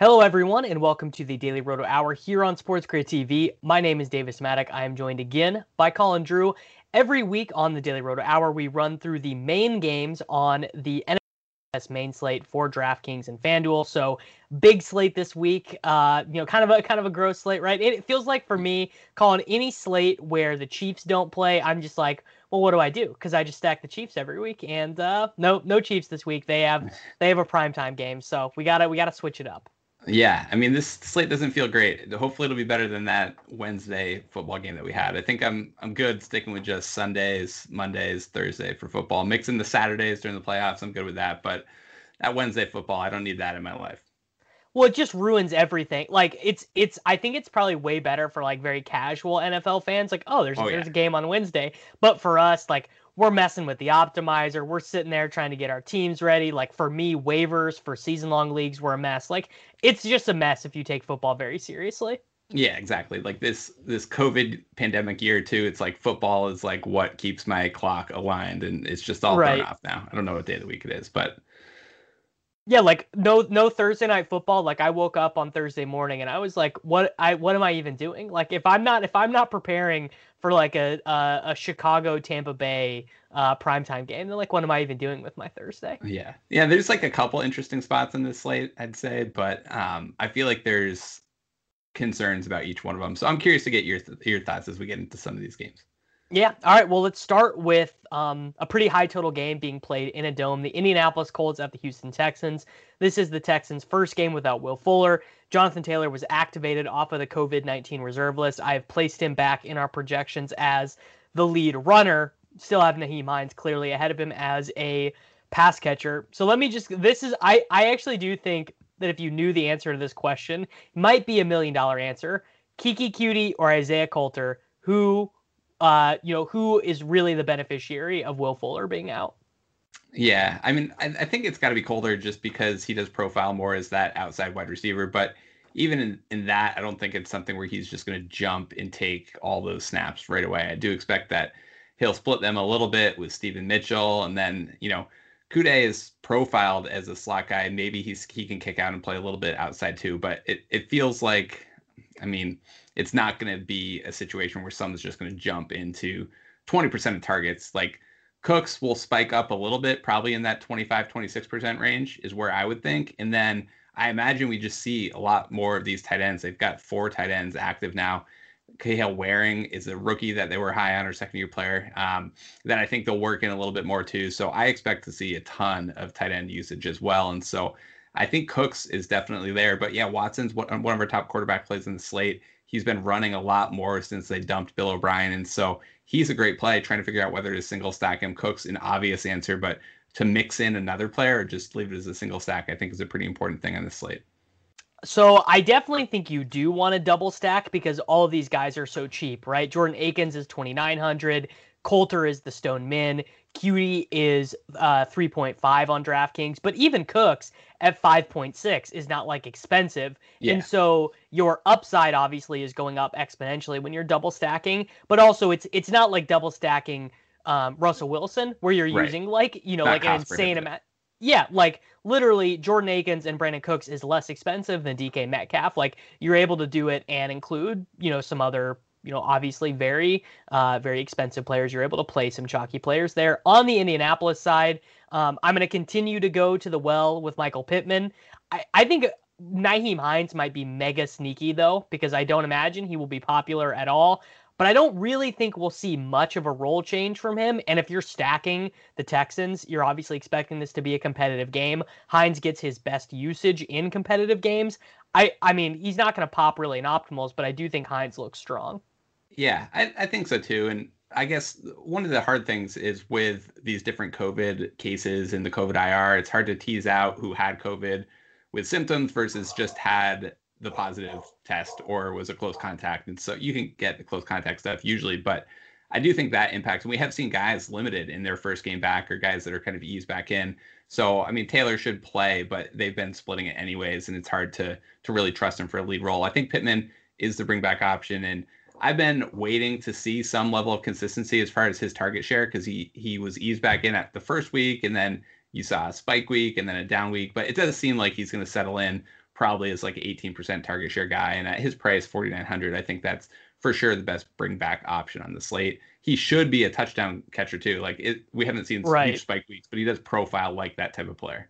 Hello, everyone, and welcome to the Daily Roto Hour here on Sports Grid TV. My name is Davis Mattek. I am joined again by Colin Drew. Every week on the Daily Roto Hour, we run through the main games on the NFL main slate for DraftKings and FanDuel. So big slate this week. Uh, you know, kind of a kind of a gross slate, right? It, it feels like for me, calling any slate where the Chiefs don't play, I'm just like, well, what do I do? Because I just stack the Chiefs every week, and uh, no, no Chiefs this week. They have they have a primetime game, so we gotta we gotta switch it up. Yeah, I mean this slate doesn't feel great. Hopefully it'll be better than that Wednesday football game that we had. I think I'm I'm good sticking with just Sundays, Mondays, Thursday for football. Mixing the Saturdays during the playoffs, I'm good with that. But that Wednesday football, I don't need that in my life. Well, it just ruins everything. Like it's it's I think it's probably way better for like very casual NFL fans. Like, oh, there's oh, there's yeah. a game on Wednesday. But for us, like we're messing with the optimizer. We're sitting there trying to get our teams ready. Like for me, waivers for season long leagues were a mess. Like it's just a mess if you take football very seriously. Yeah, exactly. Like this this COVID pandemic year too. It's like football is like what keeps my clock aligned, and it's just all right. thrown off now. I don't know what day of the week it is, but yeah, like no no Thursday night football. Like I woke up on Thursday morning and I was like, what I what am I even doing? Like if I'm not if I'm not preparing for like a a, a Chicago Tampa Bay uh primetime game, then like what am I even doing with my Thursday? Yeah. Yeah, there's like a couple interesting spots in this slate, I'd say, but um I feel like there's concerns about each one of them. So I'm curious to get your th- your thoughts as we get into some of these games. Yeah. All right. Well, let's start with um, a pretty high total game being played in a dome. The Indianapolis Colts at the Houston Texans. This is the Texans' first game without Will Fuller. Jonathan Taylor was activated off of the COVID 19 reserve list. I have placed him back in our projections as the lead runner. Still have Nyheim Hines clearly ahead of him as a pass catcher. So let me just, this is, I, I actually do think that if you knew the answer to this question, might be a million dollar answer. Keke Coutee or Isaiah Coulter, who uh, you know, who is really the beneficiary of Will Fuller being out? Yeah, I mean, I, I think it's got to be Coulter just because he does profile more as that outside wide receiver. But even in, in that, I don't think it's something where he's just going to jump and take all those snaps right away. I do expect that he'll split them a little bit with Steven Mitchell, and then you know, Coutee is profiled as a slot guy. Maybe he's he can kick out and play a little bit outside too. But it it feels like, I mean it's not going to be a situation where someone's just going to jump into 20% of targets. Like Cooks will spike up a little bit, probably in that 25, 26% range is where I would think. And then I imagine we just see a lot more of these tight ends. They've got four tight ends active now. Kahale Warring is a rookie that they were high on or second year player um, that I think they'll work in a little bit more too. So I expect to see a ton of tight end usage as well. And so I think Cooks is definitely there. But yeah, Watson's one of our top quarterback plays in the slate. He's been running a lot more since they dumped Bill O'Brien. And so he's a great play, trying to figure out whether to single stack him. Cook's an obvious answer, but to mix in another player or just leave it as a single stack, I think is a pretty important thing on this slate. So I definitely think you do want to double stack because all of these guys are so cheap, right? Jordan Akins is 2,900. Coulter is the Stone Min. Coutee is uh, 3.5 on DraftKings, but even Cooks at 5.6 is not like expensive. Yeah. And so your upside obviously is going up exponentially when you're double stacking, but also it's it's not like double stacking um, Russell Wilson where you're right. using like, you know, not like an insane amount. Yeah, like literally Jordan Akins and Brandin Cooks is less expensive than DK Metcalf. Like you're able to do it and include, you know, some other you know, obviously very, uh, very expensive players. You're able to play some chalky players there. On the Indianapolis side, um, I'm going to continue to go to the well with Michael Pittman. I, I think Nyheim Hines might be mega sneaky though, because I don't imagine he will be popular at all. But I don't really think we'll see much of a role change from him. And if you're stacking the Texans, you're obviously expecting this to be a competitive game. Hines gets his best usage in competitive games. I, I mean, he's not going to pop really in optimals, but I do think Hines looks strong. Yeah, I, I think so too. And I guess one of the hard things is with these different COVID cases in the COVID IR, it's hard to tease out who had COVID with symptoms versus just had the positive test or was a close contact. And so you can get the close contact stuff usually, but I do think that impacts. And we have seen guys limited in their first game back or guys that are kind of eased back in. So I mean Taylor should play, but they've been splitting it anyways, and it's hard to to really trust him for a lead role. I think Pittman is the bring back option, and I've been waiting to see some level of consistency as far as his target share because he he was eased back in at the first week, and then you saw a spike week and then a down week, but it doesn't seem like he's going to settle in probably as like 18% target share guy, and at his price 4900, I think that's for sure the best bring back option on the slate. He should be a touchdown catcher too. Like it, we haven't seen right. huge spike weeks, but he does profile like that type of player.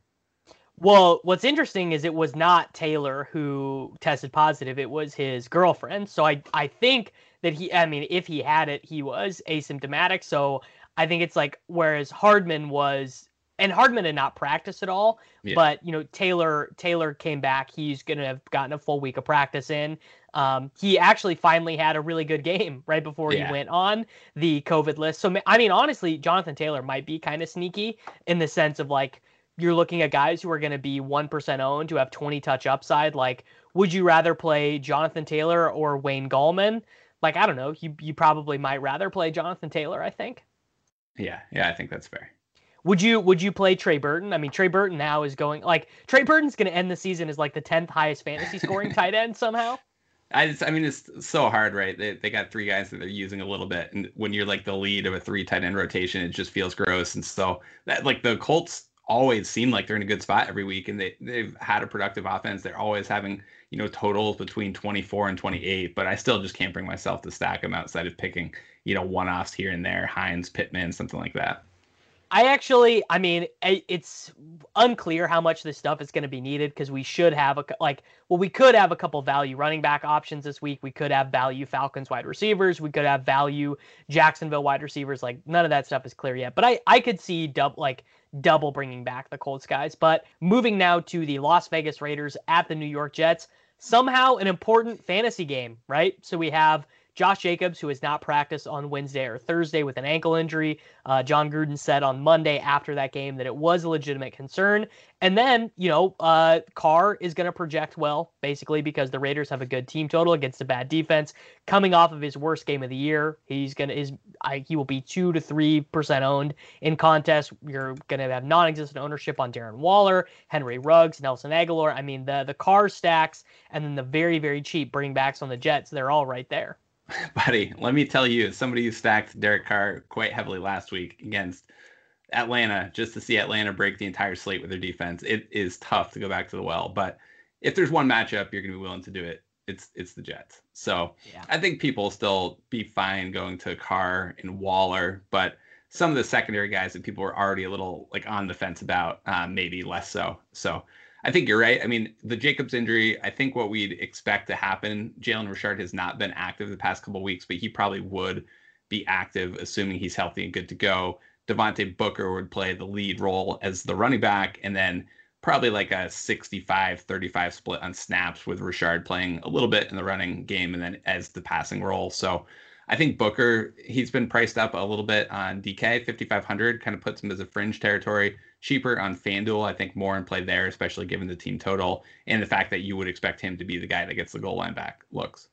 Well, what's interesting is it was not Taylor who tested positive; it was his girlfriend. So I I think that he, I mean, if he had it, he was asymptomatic. So I think it's like whereas Hardman was, and Hardman had not practiced at all. Yeah. But you know, Taylor Taylor came back. He's gonna have gotten a full week of practice in. Um, he actually finally had a really good game right before yeah. he went on the COVID list. So I mean, honestly, Jonathan Taylor might be kind of sneaky in the sense of like you're looking at guys who are going to be 1% owned who have 20 touch upside. Like, would you rather play Jonathan Taylor or Wayne Gallman? Like, I don't know. You, you probably might rather play Jonathan Taylor, I think. Yeah. Yeah. I think that's fair. Would you would you play Trey Burton? I mean, Trey Burton now is going like Trey Burton's going to end the season as like the tenth highest fantasy scoring tight end somehow. I just, I mean, it's so hard, right? They, they got three guys that they're using a little bit, and when you're like the lead of a three tight end rotation, it just feels gross. And so that like the Colts always seem like they're in a good spot every week and they, they've had a productive offense. They're always having, you know, totals between 24 and 28, but I still just can't bring myself to stack them outside of picking, you know, one offs here and there, Hines, Pittman, something like that. I actually, I mean, it's unclear how much this stuff is going to be needed because we should have a like, well, we could have a couple value running back options this week. We could have value Falcons wide receivers. We could have value Jacksonville wide receivers. Like none of that stuff is clear yet, but I I could see double like double bringing back the Colts guys. But moving now to the Las Vegas Raiders at the New York Jets, somehow an important fantasy game, right? So we have Josh Jacobs, who has not practiced on Wednesday or Thursday with an ankle injury. Uh, Jon Gruden said on Monday after that game that it was a legitimate concern. And then, you know, uh, Carr is going to project well, basically, because the Raiders have a good team total against a bad defense. Coming off of his worst game of the year, he's going to, his, I, he will be two to 3% owned in contests. You're going to have non existent ownership on Darren Waller, Henry Ruggs, Nelson Agholor. I mean, the, the Carr stacks and then the very, very cheap bring backs on the Jets, they're all right there. buddy, let me tell you, somebody who stacked Derek Carr quite heavily last week against Atlanta, just to see Atlanta break the entire slate with their defense, it is tough to go back to the well. But if there's one matchup you're going to be willing to do it, it's it's the Jets. So yeah. I think people will still be fine going to Carr and Waller, but some of the secondary guys that people were already a little like on the fence about, uh, maybe less so. So I think you're right. I mean, the Jacobs injury, I think what we'd expect to happen, Jalen Richard has not been active the past couple weeks, but he probably would be active, assuming he's healthy and good to go. Devontae Booker would play the lead role as the running back, and then probably like a 65 35 split on snaps with Richard playing a little bit in the running game and then as the passing role. So I think Booker, he's been priced up a little bit on DK, 5,500, kind of puts him as a fringe territory cheaper on FanDuel. I think more in play there, especially given the team total and the fact that you would expect him to be the guy that gets the goal line back looks.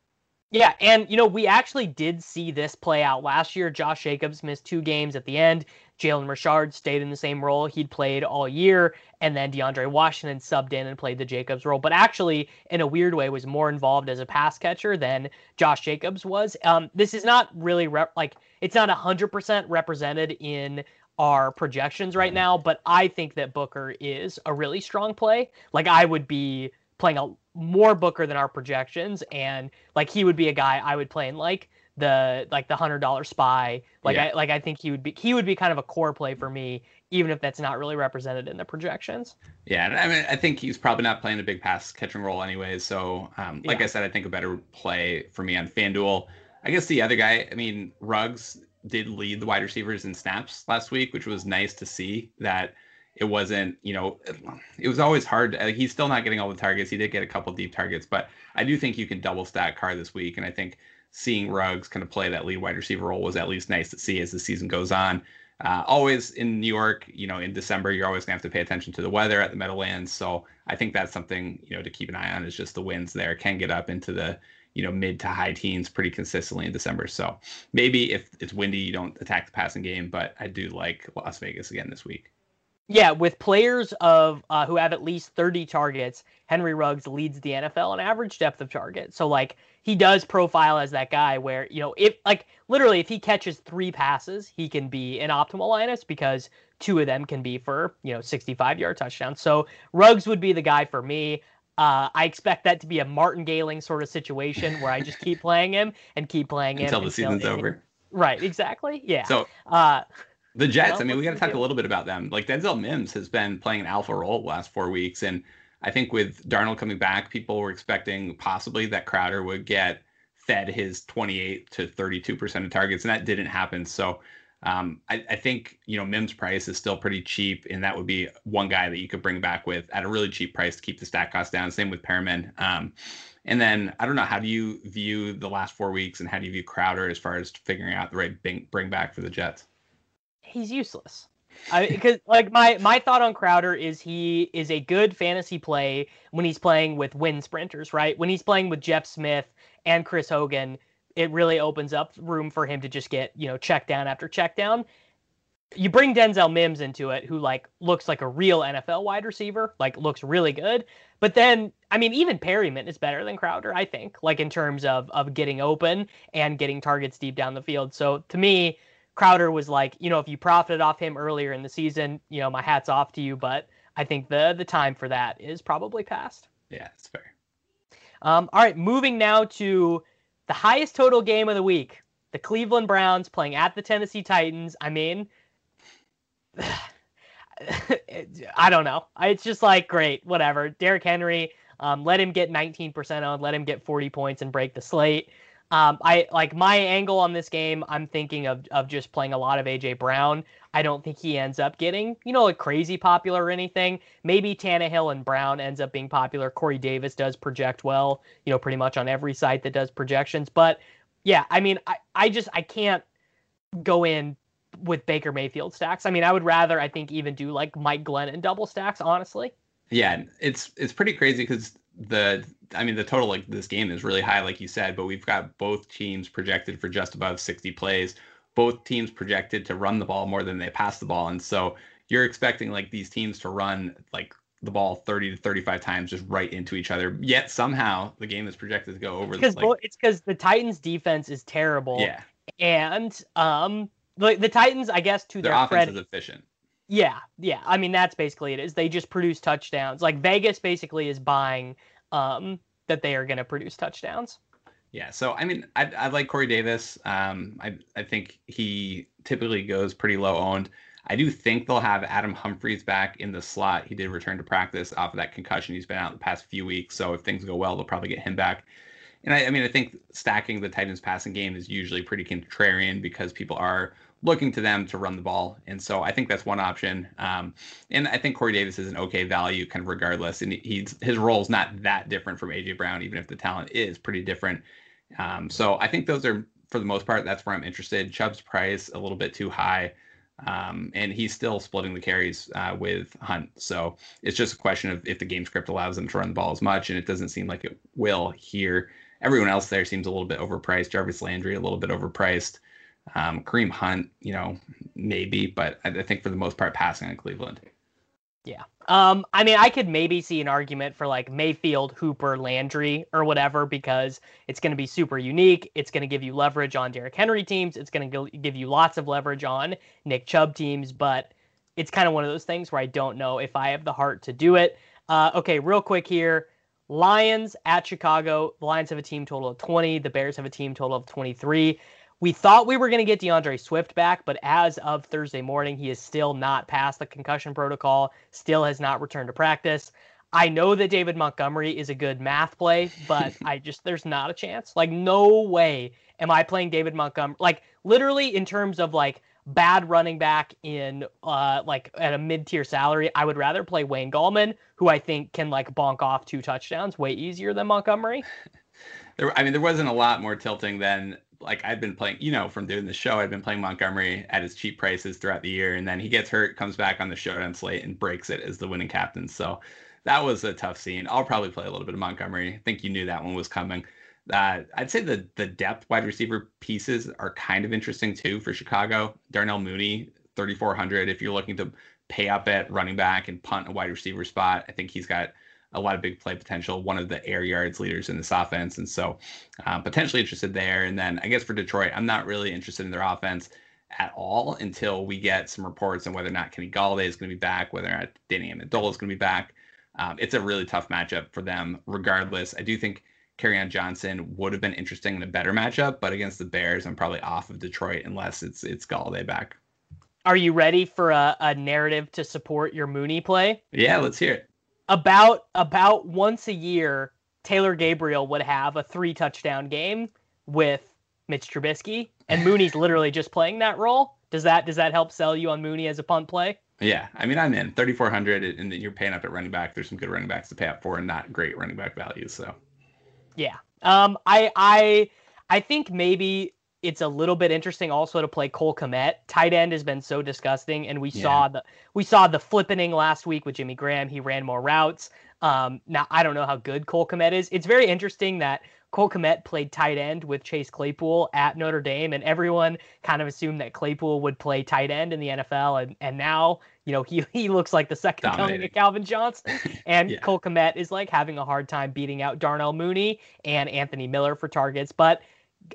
Yeah, and you know, we actually did see this play out last year. Josh Jacobs missed two games at the end. Jalen Richard stayed in the same role he'd played all year, and then DeAndre Washington subbed in and played the Jacobs role, but actually, in a weird way, was more involved as a pass catcher than Josh Jacobs was. Um, this is not really rep- like it's not hundred percent represented in our projections right now, but I think that Booker is a really strong play. Like I would be playing a more Booker than our projections, and like he would be a guy I would play in like the like the hundred dollar spy. Like yeah. I like I think he would be he would be kind of a core play for me even if that's not really represented in the projections. Yeah, I mean, I think he's probably not playing a big pass catching role anyways. So, um, like Yeah. I said, I think a better play for me on FanDuel. I guess the other guy, I mean, Ruggs did lead the wide receivers in snaps last week, which was nice to see that it wasn't, you know, it was always hard. Like, he's still not getting all the targets. He did get a couple deep targets, but I do think you can double stack Carr this week. And I think seeing Ruggs kind of play that lead wide receiver role was at least nice to see as the season goes on. Uh, always in New York, you know, in December, you're always gonna have to pay attention to the weather at the Meadowlands. So I think that's something you know to keep an eye on. Is just the winds there can get up into the you know mid to high teens pretty consistently in December. So maybe if it's windy, you don't attack the passing game. But I do like Las Vegas again this week. Yeah, with players of uh, who have at least 30 targets, Henry Ruggs leads the NFL in average depth of target. So like he does profile as that guy where, you know, if like literally if he catches 3 passes, he can be an optimal Linus because two of them can be for, you know, 65-yard touchdowns. So Ruggs would be the guy for me. Uh, I expect that to be a Martin Gailing sort of situation where I just keep playing him and keep playing him Until the season's over. Right, exactly. Yeah. So uh The Jets, Well, I mean, we got to talk a little bit about them. Like Denzel Mims has been playing an alpha role the last four weeks. And I think with Darnold coming back, people were expecting possibly that Crowder would get fed his 28 to 32% of targets, and that didn't happen. So um, I, I think, you know, Mims' price is still pretty cheap, and that would be one guy that you could bring back with at a really cheap price to keep the stack cost down. Same with Perriman. Um, and then I don't know, how do you view the last four weeks and how do you view Crowder as far as figuring out the right bring, bring back for the Jets? He's useless. I because like my my thought on Crowder is he is a good fantasy play when he's playing with win sprinters, right? When he's playing with Jeff Smith and Chris Hogan, it really opens up room for him to just get, you know, check down after check down. You bring Denzel Mims into it, who like looks like a real NFL wide receiver, like looks really good. But then, I mean, even Perriman is better than Crowder, I think, like in terms of of getting open and getting targets deep down the field. So to me, Crowder was like, you know, if you profited off him earlier in the season, you know, my hat's off to you. But I think the the time for that is probably past. Yeah, it's fair. Um, all right, moving now to the highest total game of the week: the Cleveland Browns playing at the Tennessee Titans. I mean, I don't know. It's just like great, whatever. Derrick Henry, um, let him get 19% on, let him get 40 points and break the slate. Um, I like my angle on this game. I'm thinking of of just playing a lot of AJ Brown. I don't think he ends up getting you know like crazy popular or anything. Maybe Tannehill and Brown ends up being popular. Corey Davis does project well, you know, pretty much on every site that does projections. But yeah, I mean, I I just I can't go in with Baker Mayfield stacks. I mean, I would rather I think even do like Mike Glenn and double stacks. Honestly, Yeah, it's it's pretty crazy because the I mean the total like this game is really high, like you said, but we've got both teams projected for just above 60 plays. Both teams projected to run the ball more than they pass the ball, and so you're expecting like these teams to run like the ball 30 to 35 times just right into each other. Yet somehow the game is projected to go over. because like, it's because the Titans defense is terrible. yeah, and um like the Titans, I guess to their their, offense credit, is efficient. Yeah, yeah. I mean that's basically it is. They just produce touchdowns. Like Vegas basically is buying um that they are going to produce touchdowns. Yeah, so I mean, I, I like Corey Davis. Um, I I think he typically goes pretty low owned. I do think they'll have Adam Humphries back in the slot. He did return to practice off of that concussion. He's been out the past few weeks, so if things go well, they'll probably get him back. And I, I mean, I think stacking the Titans passing game is usually pretty contrarian because people are looking to them to run the ball, and so I think that's one option. Um, and I think Corey Davis is an okay value, kind of regardless. And he's his role is not that different from AJ Brown, even if the talent is pretty different. Um, so I think those are, for the most part, that's where I'm interested. Chubb's price a little bit too high, um, and he's still splitting the carries uh, with Hunt. So it's just a question of if the game script allows them to run the ball as much, and it doesn't seem like it will here. Everyone else there seems a little bit overpriced. Jarvis Landry a little bit overpriced. Um, Kareem Hunt, you know, maybe, but I, I think for the most part, passing on Cleveland. Yeah. Um, I mean, I could maybe see an argument for like Mayfield, Hooper, Landry, or whatever, because it's going to be super unique. It's going to give you leverage on Derrick Henry teams. It's going to give you lots of leverage on Nick Chubb teams, but it's kind of one of those things where I don't know if I have the heart to do it. Uh, okay, real quick here. Lions at Chicago. The Lions have a team total of 20. The Bears have a team total of 23. We thought we were going to get D'Andre Swift back, but as of Thursday morning, he is still not past the concussion protocol, still has not returned to practice. I know that David Montgomery is a good math play, but I just, there's not a chance. Like, no way am I playing David Montgomery. Like, literally, in terms of like bad running back in uh like at a mid-tier salary, I would rather play Wayne Gallman, who I think can like bonk off two touchdowns way easier than Montgomery. There, I mean, there wasn't a lot more tilting than like I've been playing, you know, from doing the show, I've been playing Montgomery at his cheap prices throughout the year, and then he gets hurt, comes back on the showdown slate, and breaks it as the winning captain. So that was a tough scene. I'll probably play a little bit of Montgomery. I think you knew that one was coming. Uh, I'd say the the depth wide receiver pieces are kind of interesting too for Chicago. Darnell Mooney, 3,400. If you're looking to pay up at running back and punt a wide receiver spot, I think he's got a lot of big play potential, one of the air yards leaders in this offense. And so um, potentially interested there. And then I guess for Detroit, I'm not really interested in their offense at all until we get some reports on whether or not Kenny Golladay is going to be back, whether or not Danny Amendola is going to be back. Um, it's a really tough matchup for them, regardless. I do think Kerryon Johnson would have been interesting in a better matchup, but against the Bears, I'm probably off of Detroit unless it's it's Golladay back. Are you ready for a, a narrative to support your Mooney play? Yeah, let's hear it about about once a year, Taylor Gabriel would have a three touchdown game with Mitch Trubisky, and Mooney's literally just playing that role. Does that does that help sell you on Mooney as a punt play? Yeah, I mean I'm in 3400, and then you're paying up at running back. There's some good running backs to pay up for, and not great running back values. So, yeah, um, I I I think maybe it's a little bit interesting also to play Cole Kmet. Tight end has been so disgusting, and we yeah. saw the we saw the flippening last week with Jimmy Graham. He ran more routes. Um, now I don't know how good Cole Kmet is. It's very interesting that Cole Kmet played tight end with Chase Claypool at Notre Dame, and everyone kind of assumed that Claypool would play tight end in the NFL, and and now you know he he looks like the second Dominating. coming of Calvin Johnson, and yeah. Cole Kmet is like having a hard time beating out Darnell Mooney and Anthony Miller for targets, but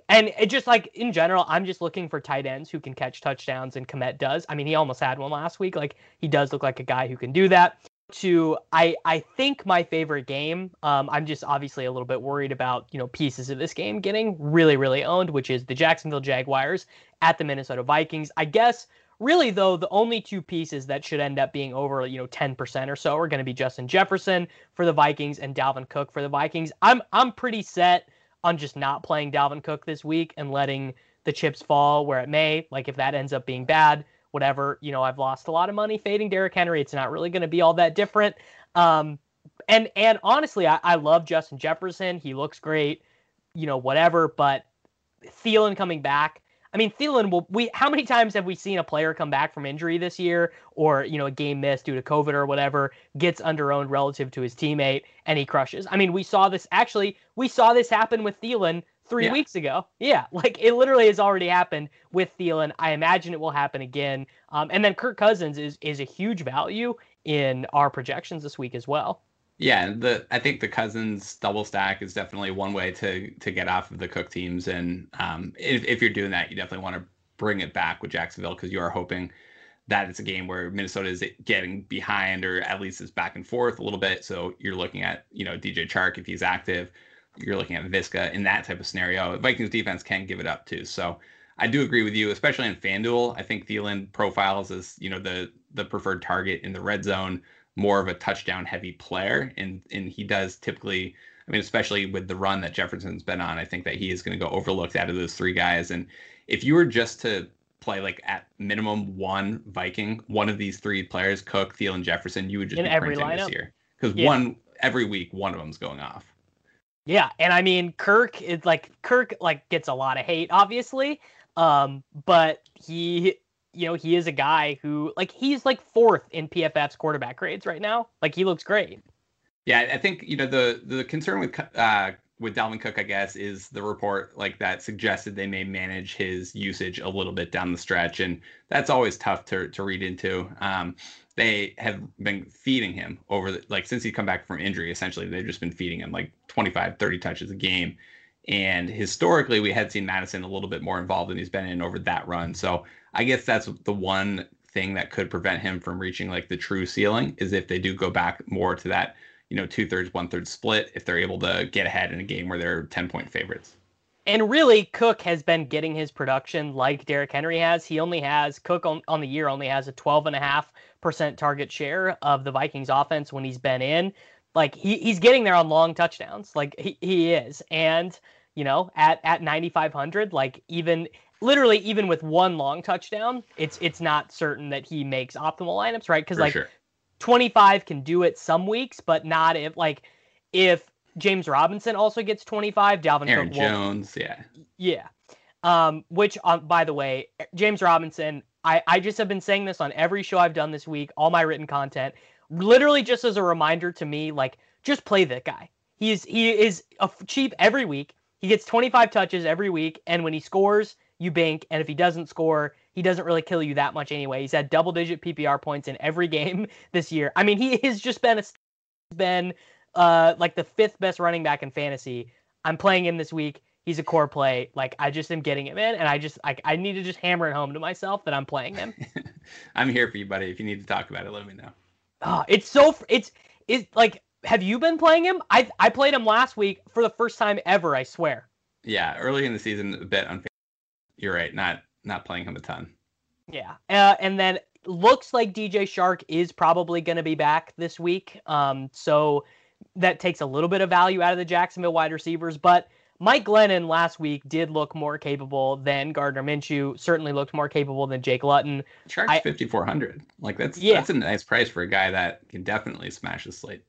and it just like in general, I'm just looking for tight ends who can catch touchdowns, and Kmet does. I mean, he almost had one last week. Like he does look like a guy who can do that. To I I think my favorite game. Um, I'm just obviously a little bit worried about you know pieces of this game getting really really owned, which is the Jacksonville Jaguars at the Minnesota Vikings. I guess really though the only two pieces that should end up being over you know 10% or so are going to be Justin Jefferson for the Vikings and Dalvin Cook for the Vikings. I'm I'm pretty set on just not playing Dalvin Cook this week and letting the chips fall where it may. Like if that ends up being bad, whatever, you know, I've lost a lot of money fading Derrick Henry. It's not really going to be all that different. Um, and and honestly, I, I love Justin Jefferson. He looks great, you know, whatever. But Thielen coming back, I mean, Thielen will. We how many times have we seen a player come back from injury this year, or you know, a game missed due to COVID or whatever, gets underowned relative to his teammate, and he crushes? I mean, we saw this actually. We saw this happen with Thielen three yeah. weeks ago. Yeah, like it literally has already happened with Thielen. I imagine it will happen again. Um, and then Kirk Cousins is is a huge value in our projections this week as well. Yeah, the I think the Cousins double stack is definitely one way to to get off of the Cook teams, and um, if if you're doing that, you definitely want to bring it back with Jacksonville because you are hoping that it's a game where Minnesota is getting behind or at least is back and forth a little bit. So you're looking at you know DJ Chark if he's active, you're looking at Viska in that type of scenario. Vikings defense can give it up too. So I do agree with you, especially in FanDuel. I think Thielen profiles as you know the the preferred target in the red zone more of a touchdown heavy player, and and he does typically. I mean, especially with the run that Jefferson's been on, I think that he is going to go overlooked out of those three guys. And if you were just to play like at minimum one Viking, one of these three players, Cook, Thielen, and Jefferson, you would just in be every lineup this year because yeah. one every week one of them's going off. Yeah, and I mean Kirk is like Kirk like gets a lot of hate, obviously, um, but he you know, he is a guy who like he's like fourth in PFF's quarterback grades right now. Like he looks great. Yeah, I think you know the the concern with uh with Dalvin Cook, I guess, is the report like that suggested they may manage his usage a little bit down the stretch, and that's always tough to to read into. Um, they have been feeding him over the, like since he come back from injury. Essentially, they've just been feeding him like 25, 30 touches a game. And historically, we had seen Mattison a little bit more involved than he's been in over that run. So I guess that's the one thing that could prevent him from reaching like the true ceiling is if they do go back more to that, you know, two thirds, one third split, if they're able to get ahead in a game where they're 10 point favorites. And really, Cook has been getting his production like Derrick Henry has. He only has Cook on, on the year only has a 12.5% target share of the Vikings offense when he's been in. Like he, he's getting there on long touchdowns. Like he, he is. And, you know, at, at 9,500, like even literally even with one long touchdown, it's it's not certain that he makes optimal lineups, right? Because like sure. 25 can do it some weeks, but not if like if James Robinson also gets 25, Dalvin Aaron Cook Jones, yeah. Yeah. Um, which um, by the way, James Robinson, I, I just have been saying this on every show I've done this week, all my written content, literally just as a reminder to me, like, just play that guy. He is a cheap every week. He gets 25 touches every week, and when he scores, you bank. And if he doesn't score, he doesn't really kill you that much anyway. He's had double digit PPR points in every game this year. I mean, he has just been a, been uh like the fifth best running back in fantasy. I'm playing him this week. He's a core play. Like I just am getting him in, and I just I, I need to just hammer it home to myself that I'm playing him. I'm here for you, buddy. If you need to talk about it, let me know. Oh, it's so it's it's like have you been playing him? I I played him last week for the first time ever. I swear. Yeah, early in the season, a bit unfair. You're right. Not not playing him a ton. Yeah, uh, and then looks like DJ Chark is probably going to be back this week. Um, so that takes a little bit of value out of the Jacksonville wide receivers, but. Mike Glennon last week did look more capable than Gardner Minshew. Certainly looked more capable than Jake Luton. Chark's fifty four hundred. Like that's yeah. that's a nice price for a guy that can definitely smash the slate.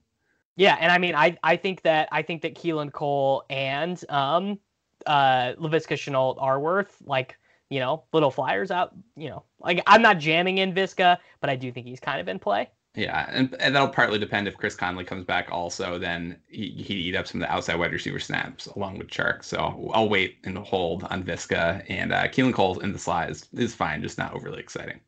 Yeah, and I mean, I I think that I think that Keelan Cole and um uh Laviska Shenault are worth like you know little flyers out. You know, like I'm not jamming in Visca, but I do think he's kind of in play. Yeah, and, and that'll partly depend if Chris Conley comes back. Also, then he, he'd eat up some of the outside wide receiver snaps along with Chark. So I'll wait and hold on Visca and uh, Keelan Cole in the slides is fine, just not overly exciting.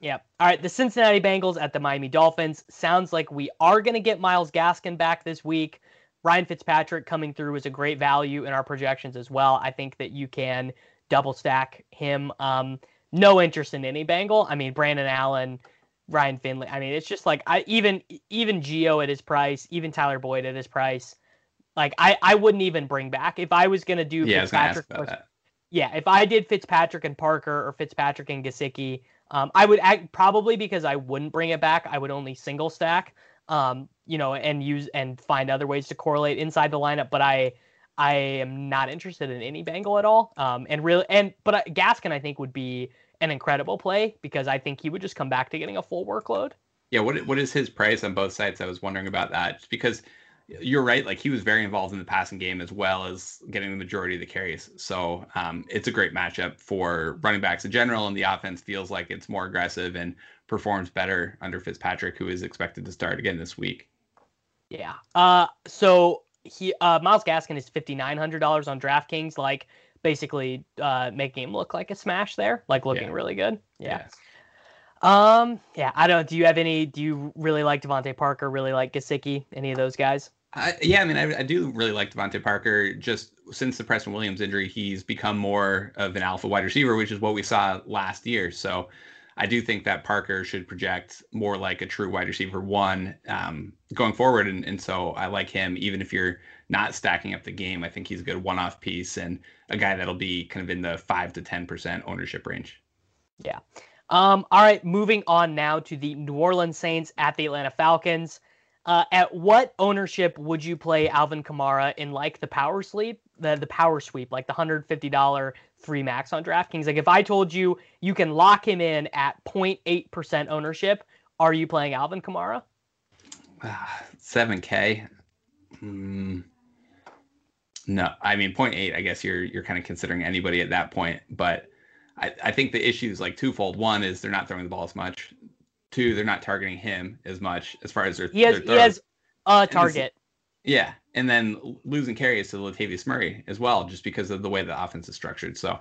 Yeah. All right. The Cincinnati Bengals at the Miami Dolphins. Sounds like we are going to get Myles Gaskin back this week. Ryan Fitzpatrick coming through is a great value in our projections as well. I think that you can double stack him. Um, no interest in any Bengal. I mean, Brandon Allen Ryan Finley. I mean, it's just like I even even Gio at his price, even Tyler Boyd at his price. Like I I wouldn't even bring back if I was gonna do yeah, Fitzpatrick. I was gonna ask about that. Yeah, if I did Fitzpatrick and Parker or Fitzpatrick and Gesicki, um, I would act probably because I wouldn't bring it back. I would only single stack, um, you know, and use and find other ways to correlate inside the lineup. But I I am not interested in any Bengal at all. Um, and really and but uh, Gaskin I think would be an incredible play because I think he would just come back to getting a full workload. Yeah, what what is his price on both sides? I was wondering about that because you're right. Like he was very involved in the passing game as well as getting the majority of the carries. So um, it's a great matchup for running backs in general, and the offense feels like it's more aggressive and performs better under Fitzpatrick, who is expected to start again this week. Yeah. Uh. So he uh Myles Gaskin is fifty nine hundred dollars on DraftKings. Like basically uh, making him look like a smash there, like looking yeah. really good. Yeah. Yes. Um. Yeah. I don't. Do you have any? Do you really like DeVante Parker? Really like Gesicki? Any of those guys? Uh, yeah, I mean, I, I, do really like DeVante Parker. Just since the Preston Williams injury, he's become more of an alpha wide receiver, which is what we saw last year. So I do think that Parker should project more like a true wide receiver one um, going forward. And, and so I like him, even if you're not stacking up the game. I think he's a good one off piece and a guy that'll be kind of in the 5 to 10% ownership range. Yeah. Um, all right, moving on now to the New Orleans Saints at the Atlanta Falcons. Uh, at what ownership would you play Alvin Kamara in like the power sleep, the the power sweep, like the hundred fifty dollar three max on DraftKings? Like if I told you you can lock him in at 0.8 percent ownership, are you playing Alvin Kamara? Seven K. Hmm. No, I mean point eight. I guess you're you're kind of considering anybody at that point, but I, I think the issue is like twofold. One is they're not throwing the ball as much. Two, they're not targeting him as much as far as their he has their he has a target. yeah, and then losing carries to Latavius Murray as well, just because of the way the offense is structured. So,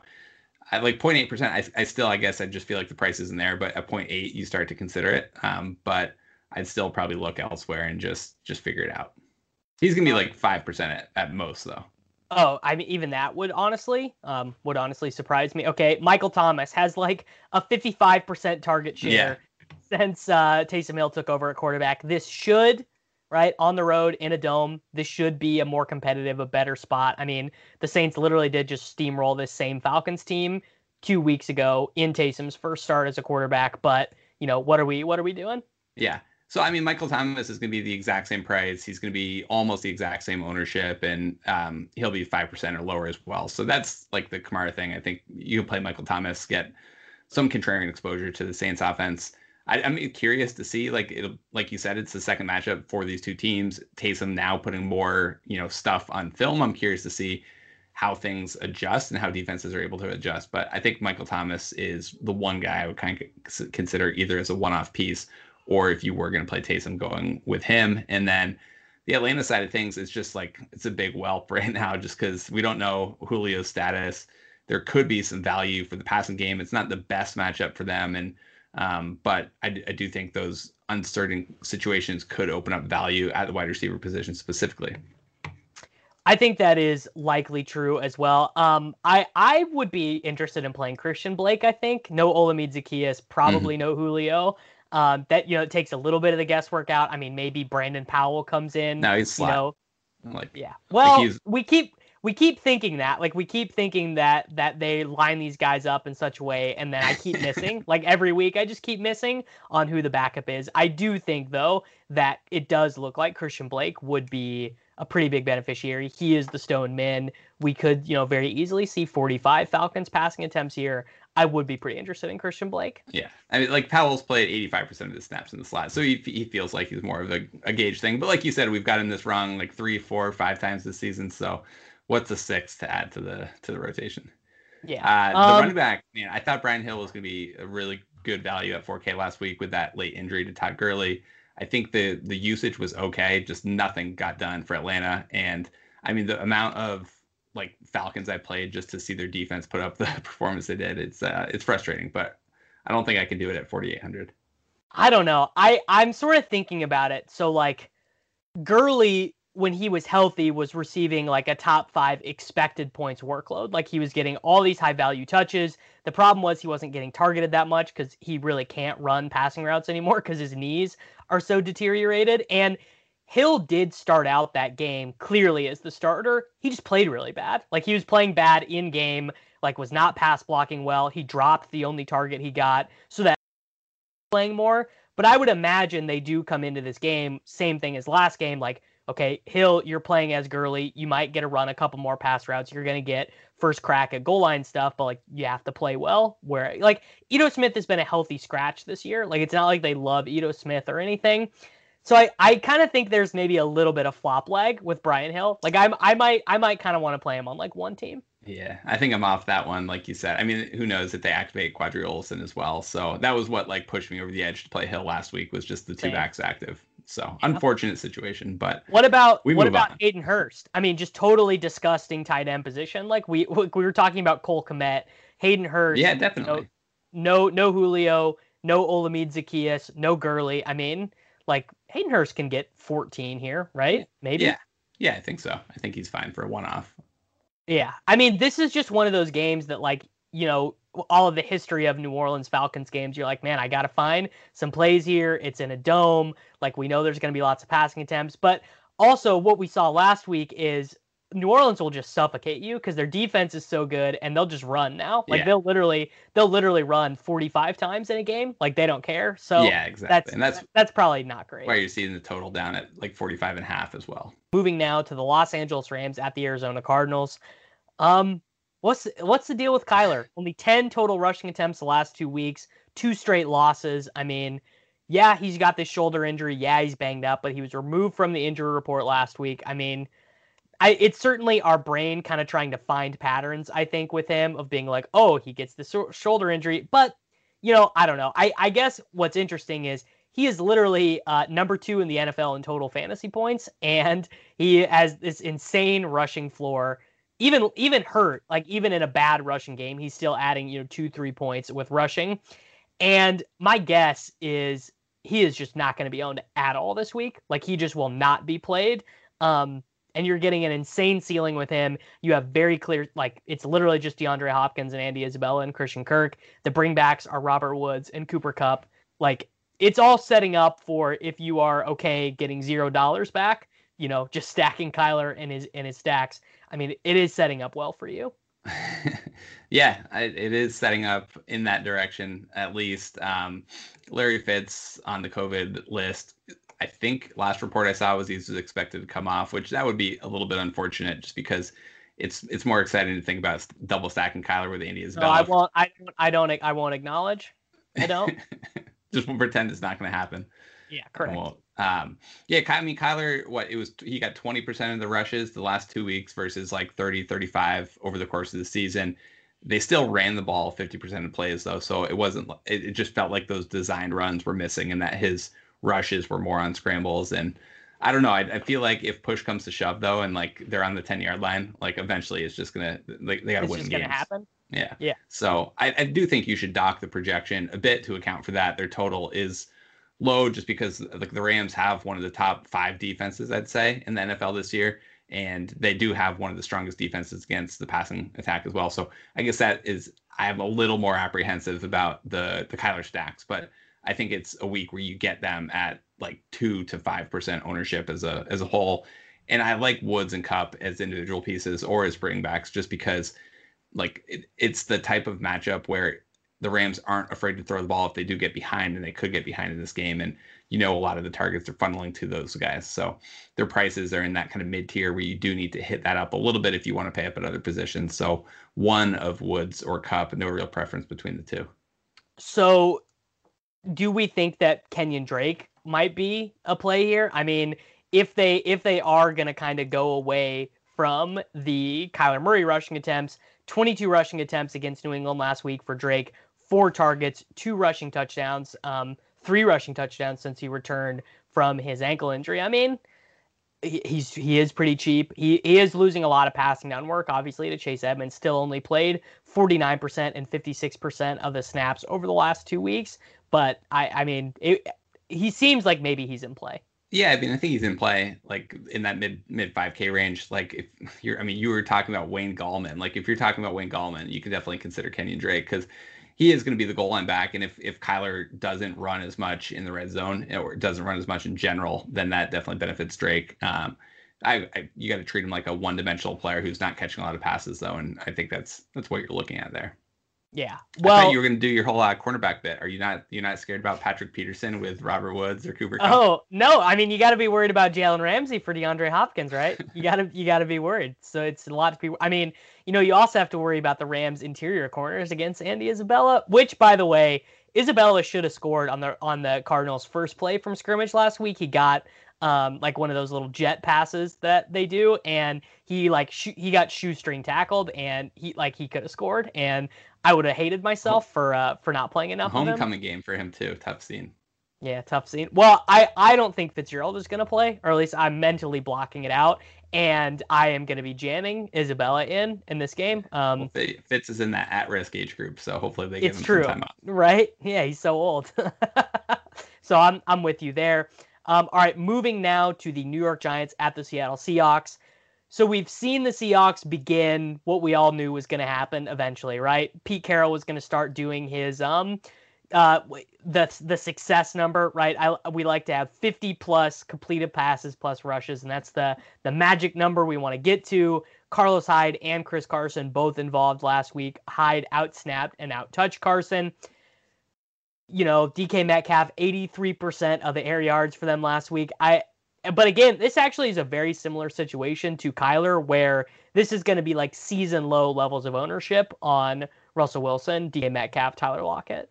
I like 0.8 percent. I, I still, I guess, I just feel like the price isn't there, but at 0.8, you start to consider it. Um, but I'd still probably look elsewhere and just just figure it out. He's gonna be like five percent at, at most, though. Oh, I mean, even that would honestly, um, would honestly surprise me. Okay, Michael Thomas has like a 55% target share yeah. since uh, Taysom Hill took over at quarterback. This should right? On the road in a dome, this should be a more competitive, a better spot. I mean, the Saints literally did just steamroll this same Falcons team two weeks ago in Taysom's first start as a quarterback. But you know, what are we what are we doing? Yeah. So I mean, Michael Thomas is going to be the exact same price. He's going to be almost the exact same ownership, and um, he'll be five percent or lower as well. So that's like the Kamara thing. I think you play Michael Thomas, get some contrarian exposure to the Saints offense. I, am curious to see, like it, like you said, it's the second matchup for these two teams. Taysom now putting more, you know, stuff on film. I'm curious to see how things adjust and how defenses are able to adjust. But I think Michael Thomas is the one guy I would kind of consider either as a one-off piece or if you were going to play Taysom, going with him. And then the Atlanta side of things is just like it's a big whelp right now, just because we don't know Julio's status. There could be some value for the passing game. It's not the best matchup for them, and um, but I, I do think those uncertain situations could open up value at the wide receiver position specifically. I think that is likely true as well. Um, I I would be interested in playing Christian Blake. I think no Olamide Zaccheaus, probably mm-hmm. no Julio. Um, that you know it takes a little bit of the guesswork out. I mean, maybe Brandon Powell comes in. No, he's slot. You know, like yeah. Well, like we keep we keep thinking that like we keep thinking that that they line these guys up in such a way and then i keep missing like every week i just keep missing on who the backup is i do think though that it does look like christian blake would be a pretty big beneficiary he is the stone man we could you know very easily see 45 falcons passing attempts here I would be pretty interested in Christian Blake. Yeah, I mean, like Powell's played 85% of the snaps in the slot, so he, he feels like he's more of a, a gauge thing. But like you said, we've gotten this wrong like three, four, five times this season. So what's a six to add to the to the rotation? Yeah, uh, the um, running back. Man, I thought Brian Hill was going to be a really good value at 4K last week with that late injury to Todd Gurley. I think the the usage was okay, just nothing got done for Atlanta. And I mean, the amount of like Falcons I played just to see their defense put up the performance they did. It's uh, it's frustrating, but I don't think I can do it at 4800. I don't know. I I'm sort of thinking about it. So like Gurley when he was healthy was receiving like a top 5 expected points workload. Like he was getting all these high value touches. The problem was he wasn't getting targeted that much cuz he really can't run passing routes anymore cuz his knees are so deteriorated and Hill did start out that game clearly as the starter. He just played really bad. Like he was playing bad in game, like was not pass blocking well. He dropped the only target he got, so that playing more. But I would imagine they do come into this game same thing as last game. Like, okay, Hill, you're playing as Gurley. You might get a run a couple more pass routes. You're gonna get first crack at goal line stuff, but like you have to play well. Where like Ito Smith has been a healthy scratch this year. Like it's not like they love Ito Smith or anything. So I, I kind of think there's maybe a little bit of flop leg with Brian Hill. Like I'm I might I might kind of want to play him on like one team. Yeah, I think I'm off that one, like you said. I mean, who knows if they activate Qadree Ollison as well. So that was what like pushed me over the edge to play Hill last week was just the two Same. backs active. So yeah. unfortunate situation, but what about what about on. Hayden Hurst? I mean, just totally disgusting tight end position. Like we we were talking about Cole Kmet, Hayden Hurst. Yeah, definitely. no, no Julio, no Olamide Zaccheaus, no Gurley. I mean, like Hayden Hurst can get 14 here, right? Maybe. Yeah. Yeah, I think so. I think he's fine for a one off. Yeah. I mean, this is just one of those games that, like, you know, all of the history of New Orleans Falcons games, you're like, man, I got to find some plays here. It's in a dome. Like, we know there's going to be lots of passing attempts. But also, what we saw last week is New Orleans will just suffocate you because their defense is so good and they'll just run now. Like yeah. they'll literally they'll literally run 45 times in a game. Like they don't care. So Yeah, exactly. That's, and that's that's probably not great. Why you're seeing the total down at like 45 and a half as well. Moving now to the Los Angeles Rams at the Arizona Cardinals. Um what's what's the deal with Kyler? Only 10 total rushing attempts the last 2 weeks, two straight losses. I mean, yeah, he's got this shoulder injury. Yeah, he's banged up, but he was removed from the injury report last week. I mean, I, it's certainly our brain kind of trying to find patterns. I think with him of being like, oh, he gets the so- shoulder injury, but you know, I don't know. I, I guess what's interesting is he is literally uh, number two in the NFL in total fantasy points, and he has this insane rushing floor. Even even hurt, like even in a bad rushing game, he's still adding you know two three points with rushing. And my guess is he is just not going to be owned at all this week. Like he just will not be played. Um, and you're getting an insane ceiling with him. You have very clear, like it's literally just DeAndre Hopkins and Andy Isabella and Christian Kirk. The bringbacks are Robert Woods and Cooper Kupp. Like it's all setting up for if you are okay getting zero dollars back, you know, just stacking Kyler and his and his stacks. I mean, it is setting up well for you. yeah, it is setting up in that direction at least. Um, Larry Fitz on the COVID list. I think last report I saw was he was expected to come off, which that would be a little bit unfortunate just because it's it's more exciting to think about double stacking Kyler with Andy Isabella. No, I won't. I don't. I don't. I won't acknowledge. I don't. just pretend it's not going to happen. Yeah, correct. Um, yeah, I mean, Kyler, what it was, he got 20% of the rushes the last two weeks versus like 30, 35 over the course of the season. They still ran the ball 50% of plays though. So it wasn't, it, it just felt like those designed runs were missing and that his rushes were more on scrambles. And I don't know. I, I feel like if push comes to shove though, and like they're on the 10 yard line, like eventually it's just going to, like they got to win it's games. gonna happen. Yeah. Yeah. So I, I do think you should dock the projection a bit to account for that. Their total is low just because like the Rams have one of the top five defenses, I'd say, in the NFL this year. And they do have one of the strongest defenses against the passing attack as well. So I guess that is I am a little more apprehensive about the the Kyler stacks, but I think it's a week where you get them at like two to five percent ownership as a as a whole. And I like Woods and Kupp as individual pieces or as bringbacks just because like it, it's the type of matchup where the Rams aren't afraid to throw the ball if they do get behind, and they could get behind in this game. And you know, a lot of the targets are funneling to those guys. So their prices are in that kind of mid tier where you do need to hit that up a little bit if you want to pay up at other positions. So one of Woods or Kupp, no real preference between the two. So do we think that Kenyon Drake might be a play here? I mean, if they if they are going to kind of go away from the Kyler Murray rushing attempts, 22 rushing attempts against New England last week for Drake, four targets, two rushing touchdowns, um, three rushing touchdowns since he returned from his ankle injury. I mean, he, he's he is pretty cheap. He he is losing a lot of passing down work, obviously, to Chase Edmonds. Still only played 49% and 56% of the snaps over the last two weeks. But I I mean, it, he seems like maybe he's in play. Yeah, I mean, I think he's in play, like in that mid mid five K range. Like if you're, I mean, you were talking about Wayne Gallman. Like if you're talking about Wayne Gallman, you can definitely consider Kenyon Drake because he is going to be the goal line back. And if if Kyler doesn't run as much in the red zone or doesn't run as much in general, then that definitely benefits Drake. Um, I, I you got to treat him like a one dimensional player who's not catching a lot of passes though, and I think that's that's what you're looking at there. Yeah. Well, you were going to do your whole uh, cornerback bit. Are you not? You're not scared about Patrick Peterson with Robert Woods or Cooper? Kupp? Oh no! I mean, you got to be worried about Jalen Ramsey for DeAndre Hopkins, right? You got to you got to be worried. So it's a lot of people. I mean, you know, you also have to worry about the Rams' interior corners against Andy Isabella, which, by the way, Isabella should have scored on the on the Cardinals' first play from scrimmage last week. He got um, like one of those little jet passes that they do, and he like sh- he got shoestring tackled, and he like he could have scored, and I would have hated myself for uh for not playing enough. Homecoming game for him too. Tough scene. Yeah, tough scene. Well, I I don't think Fitzgerald is gonna play, or at least I'm mentally blocking it out, and I am gonna be jamming Isabella in in this game. Um, well, Fitz is in that at-risk age group, so hopefully they give him true, some time off. Right? Yeah, he's so old. so I'm I'm with you there. Um, all right, moving now to the New York Giants at the Seattle Seahawks. So we've seen the Seahawks begin what we all knew was going to happen eventually, right? Pete Carroll was going to start doing his um uh the the success number, right? I we like to have 50 plus completed passes plus rushes and that's the the magic number we want to get to. Carlos Hyde and Chris Carson both involved last week. Hyde out snapped and out touched Carson you know, DK Metcalf, 83% of the air yards for them last week. I but again, this actually is a very similar situation to Kyler, where this is going to be like season low levels of ownership on Russell Wilson, DK Metcalf, Tyler Lockett.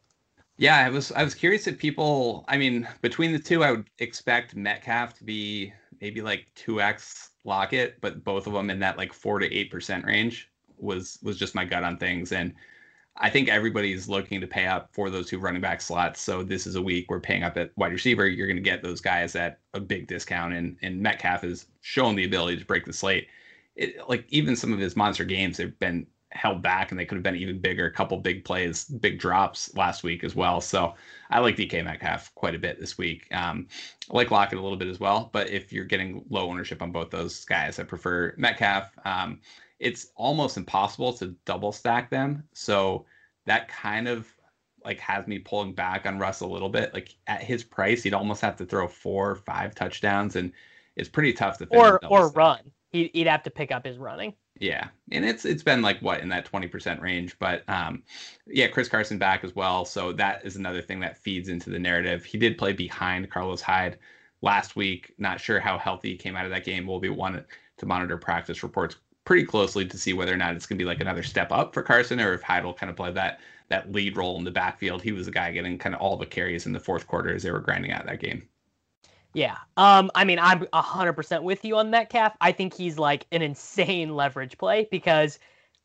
Yeah, I was I was curious if people. I mean, between the two, I would expect Metcalf to be maybe like two x Lockett, but both of them in that like four to eight percent range was was just my gut on things and. I think everybody's looking to pay up for those two running back slots. So this is a week we're paying up at wide receiver. You're going to get those guys at a big discount, and and Metcalf has shown the ability to break the slate. It, like even some of his monster games, they've been held back, and they could have been even bigger. A couple big plays, big drops last week as well. So I like DK Metcalf quite a bit this week. Um, I like Lockett a little bit as well, but if you're getting low ownership on both those guys, I prefer Metcalf. Um, it's almost impossible to double stack them. So that kind of like has me pulling back on Russ a little bit. Like at his price, he'd almost have to throw four or five touchdowns, and it's pretty tough to or or run. He'd, he'd have to pick up his running. Yeah, and it's it's been like what in that twenty percent range, but um, yeah, Chris Carson back as well, so that is another thing that feeds into the narrative. He did play behind Carlos Hyde last week. Not sure how healthy he came out of that game. We'll be one to monitor practice reports pretty closely to see whether or not it's going to be like another step up for Carson or if Hyde will kind of play that that lead role in the backfield. He was the guy getting kind of all the carries in the fourth quarter as they were grinding out that game. Yeah. Um, I mean, I'm 100% with you on Metcalf. I think he's like an insane leverage play because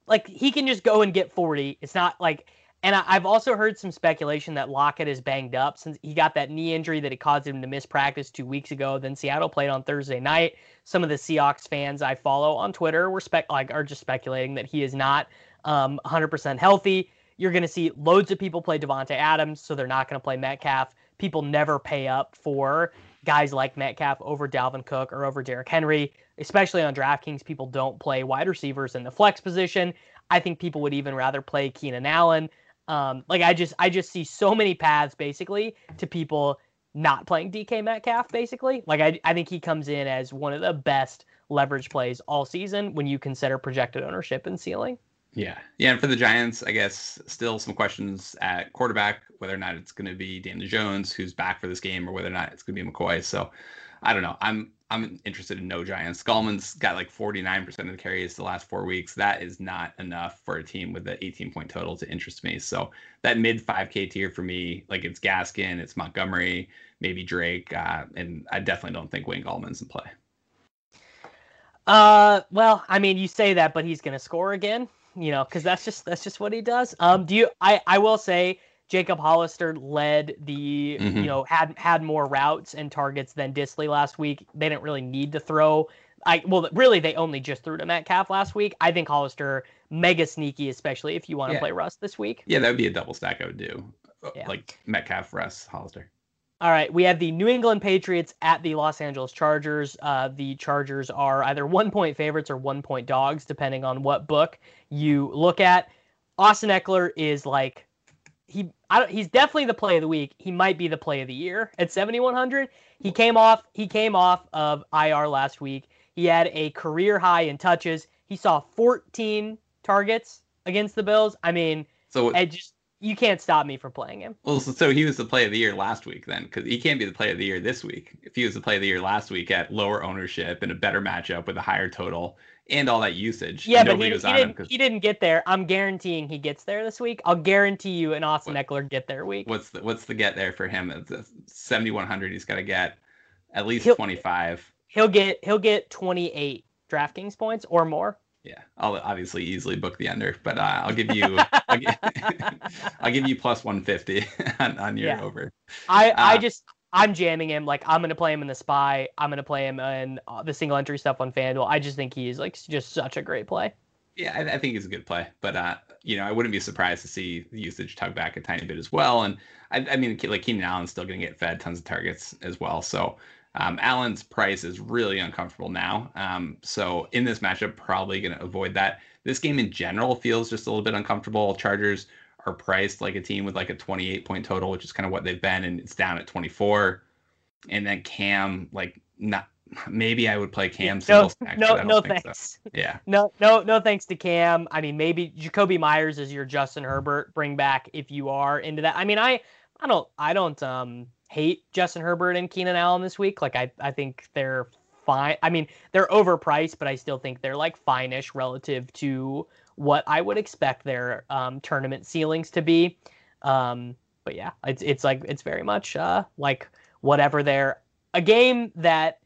like he can just go and get 40. It's not like and I, have also heard some speculation that Lockett is banged up since he got that knee injury that it caused him to miss practice two weeks ago. Then Seattle played on Thursday night. Some of the Seahawks fans I follow on Twitter were spec like are just speculating that he is not um, 100% healthy. You're going to see loads of people play Davante Adams, so they're not going to play Metcalf. People never pay up for guys like Metcalf over Dalvin Cook or over Derrick Henry, especially on DraftKings. People don't play wide receivers in the flex position. I think people would even rather play Keenan Allen. Um, like I just I just see so many paths basically to people not playing DK Metcalf basically. Like I I think he comes in as one of the best leverage plays all season when you consider projected ownership and ceiling. Yeah. Yeah, and for the Giants, I guess still some questions at quarterback, whether or not it's going to be Daniel Jones who's back for this game or whether or not it's going to be McCoy. So I don't know. I'm I'm interested in no Giants. Gallman's got like 49% of the carries the last four weeks. That is not enough for a team with an 18 point total to interest me. So that mid 5K tier for me, like it's Gaskin, it's Montgomery, maybe Drake, uh, and I definitely don't think Wayne Gallman's in play. Uh, well, I mean, you say that, but he's gonna score again, you know, because that's just that's just what he does. Um, do you? I I will say Jacob Hollister led the mm-hmm. you know had had more routes and targets than Dissly last week. They didn't really need to throw. I well really they only just threw to Metcalf last week. I think Hollister mega sneaky, especially if you want to yeah. play Russ this week. Yeah, that would be a double stack I would do. Uh, yeah. Like Metcalf, Russ, Hollister. All right, we have the New England Patriots at the Los Angeles Chargers. Uh, the Chargers are either one point favorites or one point dogs, depending on what book you look at. Austin Ekeler is like he he's definitely the play of the week. He might be the play of the year at 7100. He came off he came off of IR last week. He had a career high in touches. He saw 14 targets against the Bills. I mean, so I just you can't stop me from playing him. Well, so, so he was the play of the year last week then, because he can't be the play of the year this week. If he was the play of the year last week at lower ownership and a better matchup with a higher total, and all that usage. Yeah, but he, he didn't. He didn't get there. I'm guaranteeing he gets there this week. I'll guarantee you an Austin what, Ekeler get there week. What's the What's the get there for him? It's 7100. He's got to get at least he'll, 25. He'll get he'll get 28 DraftKings points or more. Yeah, I'll obviously easily book the under, but uh, I'll give you I'll, give, I'll, give, you plus 150 on, on your yeah. over. I uh, I just I'm jamming him. Like I'm gonna play him in the spy. I'm gonna play him in uh, the single entry stuff on FanDuel. I just think he's like just such a great play. Yeah, I, I, think he's a good play, but uh, you know, I wouldn't be surprised to see usage tug back a tiny bit as well. And I, I mean, like Keenan Allen's still gonna get fed tons of targets as well. So um, Allen's price is really uncomfortable now. Um, so in this matchup, probably gonna avoid that. This game in general feels just a little bit uncomfortable. Chargers are priced like a team with like a 28 point total, which is kind of what they've been, and it's down at 24. And then Cam, like not maybe I would play Cam no, No, no thanks. So. Yeah. No, no, no thanks to Cam. I mean, maybe Jakobi Myers is your Justin Herbert bring back if you are into that. I mean, I, I don't, I don't um hate Justin Herbert and Keenan Allen this week. Like I, I think they're fine. I mean, they're overpriced, but I still think they're like fine-ish relative to what I would expect their um, tournament ceilings to be. Um, but yeah, it's it's like it's very much uh, like whatever they're a game that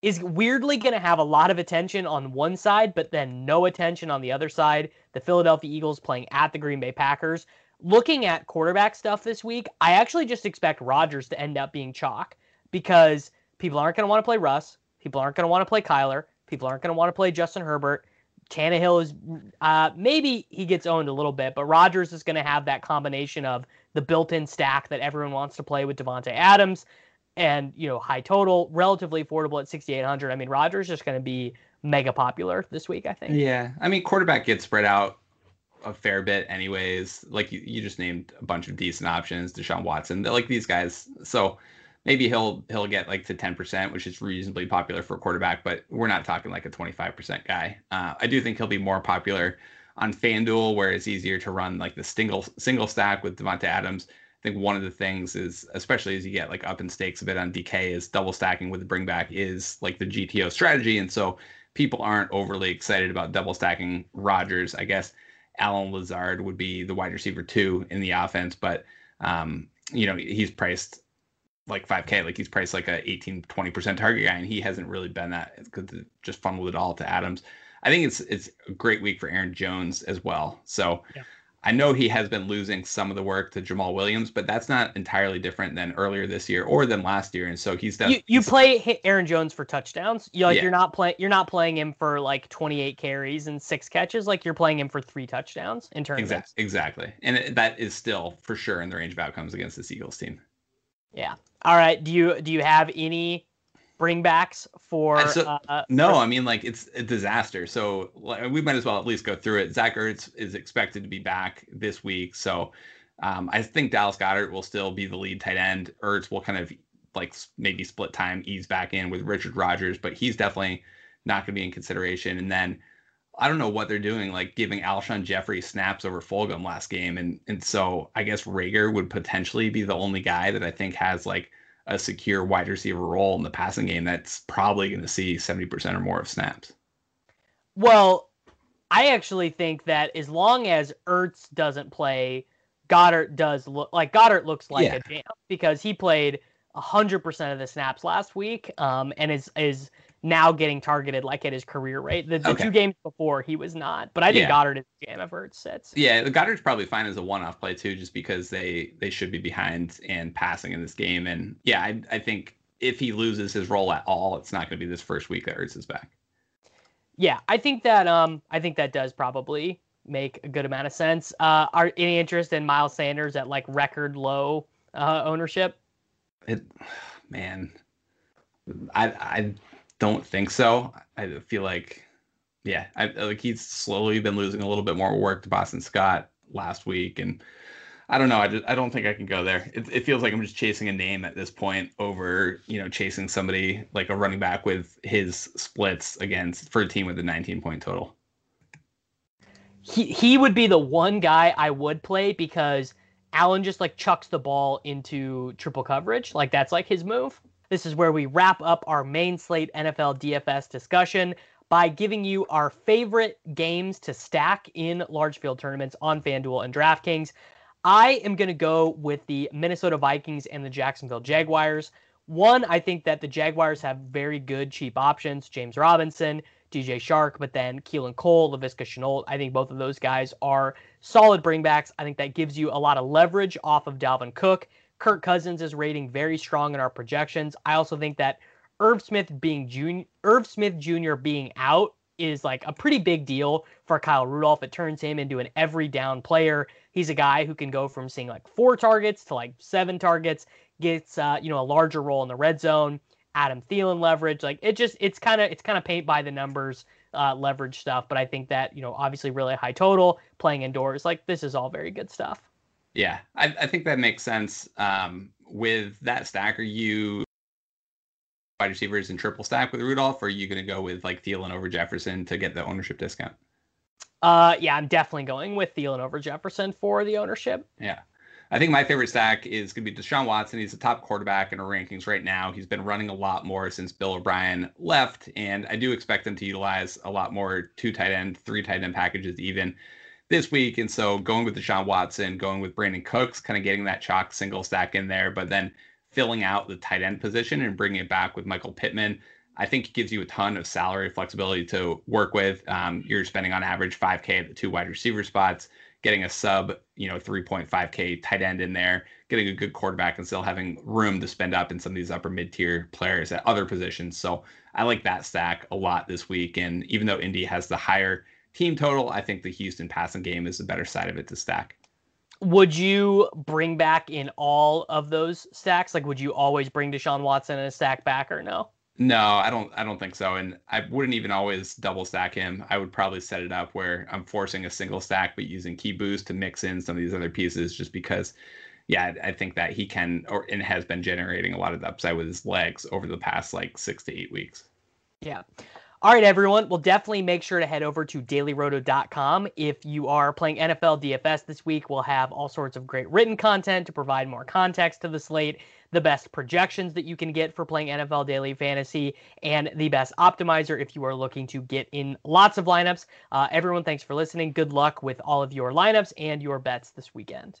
is weirdly going to have a lot of attention on one side, but then no attention on the other side. The Philadelphia Eagles playing at the Green Bay Packers. Looking at quarterback stuff this week, I actually just expect Rodgers to end up being chalk because people aren't going to want to play Russ. People aren't going to want to play Kyler. People aren't going to want to play Justin Herbert. Tannehill is uh, maybe he gets owned a little bit, but Rodgers is going to have that combination of the built-in stack that everyone wants to play with Davante Adams, and you know high total, relatively affordable at 6,800. I mean, Rodgers is just going to be mega popular this week. I think. Yeah, I mean, quarterback gets spread out a fair bit anyways. Like you, you just named a bunch of decent options, Deshaun Watson. Like these guys. So maybe he'll he'll get like to 10%, which is reasonably popular for a quarterback, but we're not talking like a 25% guy. Uh, I do think he'll be more popular on FanDuel where it's easier to run like the single single stack with Davante Adams. I think one of the things is, especially as you get like up in stakes a bit on DK, is double stacking with the bring back is like the GTO strategy. And so people aren't overly excited about double stacking Rodgers. I guess Allen Lazard would be the wide receiver two in the offense, but um, you know, he's priced like 5k like he's priced like a 18 20% target guy and he hasn't really been that because just funneled it all to adams i think it's it's a great week for aaron jones as well so yeah. i know he has been losing some of the work to Jamaal williams but that's not entirely different than earlier this year or than last year and so he's definitely you, you play aaron jones for touchdowns you like yeah. you're not playing you're not playing him for like 28 carries and six catches like you're playing him for three touchdowns in terms exactly, exactly and it, that is still for sure in the range of outcomes against the eagles team yeah. All right. Do you do you have any bringbacks for? So, uh, no, for... I mean like it's a disaster. So we might as well at least go through it. Zach Ertz is expected to be back this week, so um, I think Dallas Goedert will still be the lead tight end. Ertz will kind of like maybe split time, ease back in with Richard Rodgers, but he's definitely not going to be in consideration. And then I don't know what they're doing, like giving Alshon Jeffery snaps over Fulgham last game, and and so I guess Reagor would potentially be the only guy that I think has like a secure wide receiver role in the passing game that's probably going to see seventy percent or more of snaps. Well, I actually think that as long as Ertz doesn't play, Goedert does look like Goedert looks like yeah. a jam because he played hundred percent of the snaps last week, um, and is is now getting targeted like at his career rate. The, the okay. two games before he was not, but I think yeah. Goedert is jam if Ertz sits. Yeah, Goedert's probably fine as a one-off play too, just because they they should be behind and passing in this game. And yeah, I, I think if he loses his role at all, it's not going to be this first week that Ertz is back. Yeah, I think that um I think that does probably make a good amount of sense. Uh, are any interest in Miles Sanders at like record low uh, ownership? It, man, I I don't think so. I feel like, yeah, I like he's slowly been losing a little bit more work to Boston Scott last week, and I don't know. I just I don't think I can go there. It, it feels like I'm just chasing a name at this point over you know chasing somebody like a running back with his splits against for a team with a 19 point total. He he would be the one guy I would play because Allen just like chucks the ball into triple coverage. Like that's like his move. This is where we wrap up our main slate NFL DFS discussion by giving you our favorite games to stack in large field tournaments on FanDuel and DraftKings. I am going to go with the Minnesota Vikings and the Jacksonville Jaguars. One, I think that the Jaguars have very good cheap options. James Robinson, DJ Chark, but then Keelan Cole, Laviska Shenault. I think both of those guys are solid bringbacks. I think that gives you a lot of leverage off of Dalvin Cook. Kirk Cousins is rating very strong in our projections. I also think that Irv Smith being junior, Irv Smith Jr. being out is like a pretty big deal for Kyle Rudolph. It turns him into an every down player. He's a guy who can go from seeing like four targets to like seven targets, gets uh, you know a larger role in the red zone. Adam Thielen leverage, like it just it's kind of it's kind of paint by the numbers uh, leverage stuff. But I think that you know obviously really high total playing indoors, like this is all very good stuff. Yeah, I, I think that makes sense. Um, with that stack, are you wide receivers in triple stack with Rudolph, or are you going to go with like Thielen over Jefferson to get the ownership discount? Uh, yeah, I'm definitely going with Thielen over Jefferson for the ownership. Yeah. I think my favorite stack is going to be Deshaun Watson. He's the top quarterback in our rankings right now. He's been running a lot more since Bill O'Brien left, and I do expect them to utilize a lot more two tight end, three tight end packages even this week. And so going with Deshaun Watson, going with Brandin Cooks, kind of getting that chalk single stack in there, but then filling out the tight end position and bringing it back with Michael Pittman. I think gives you a ton of salary flexibility to work with. Um, you're spending on average 5K at the two wide receiver spots, getting a sub, you know, 3.5K tight end in there, getting a good quarterback, and still having room to spend up in some of these upper mid tier players at other positions. So I like that stack a lot this week. And even though Indy has the higher team total, I think the Houston passing game is the better side of it to stack. Would you bring back in all of those stacks? Like, would you always bring Deshaun Watson in a stack back or no? No, I don't. I don't think so. And I wouldn't even always double stack him. I would probably set it up where I'm forcing a single stack, but using key boost to mix in some of these other pieces, just because. Yeah, I think that he can or and has been generating a lot of upside with his legs over the past like six to eight weeks. Yeah. All right, everyone. Well, definitely make sure to head over to dailyroto.com. If you are playing NFL DFS this week, we'll have all sorts of great written content to provide more context to the slate, the best projections that you can get for playing NFL Daily Fantasy, and the best optimizer if you are looking to get in lots of lineups. Uh, everyone, thanks for listening. Good luck with all of your lineups and your bets this weekend.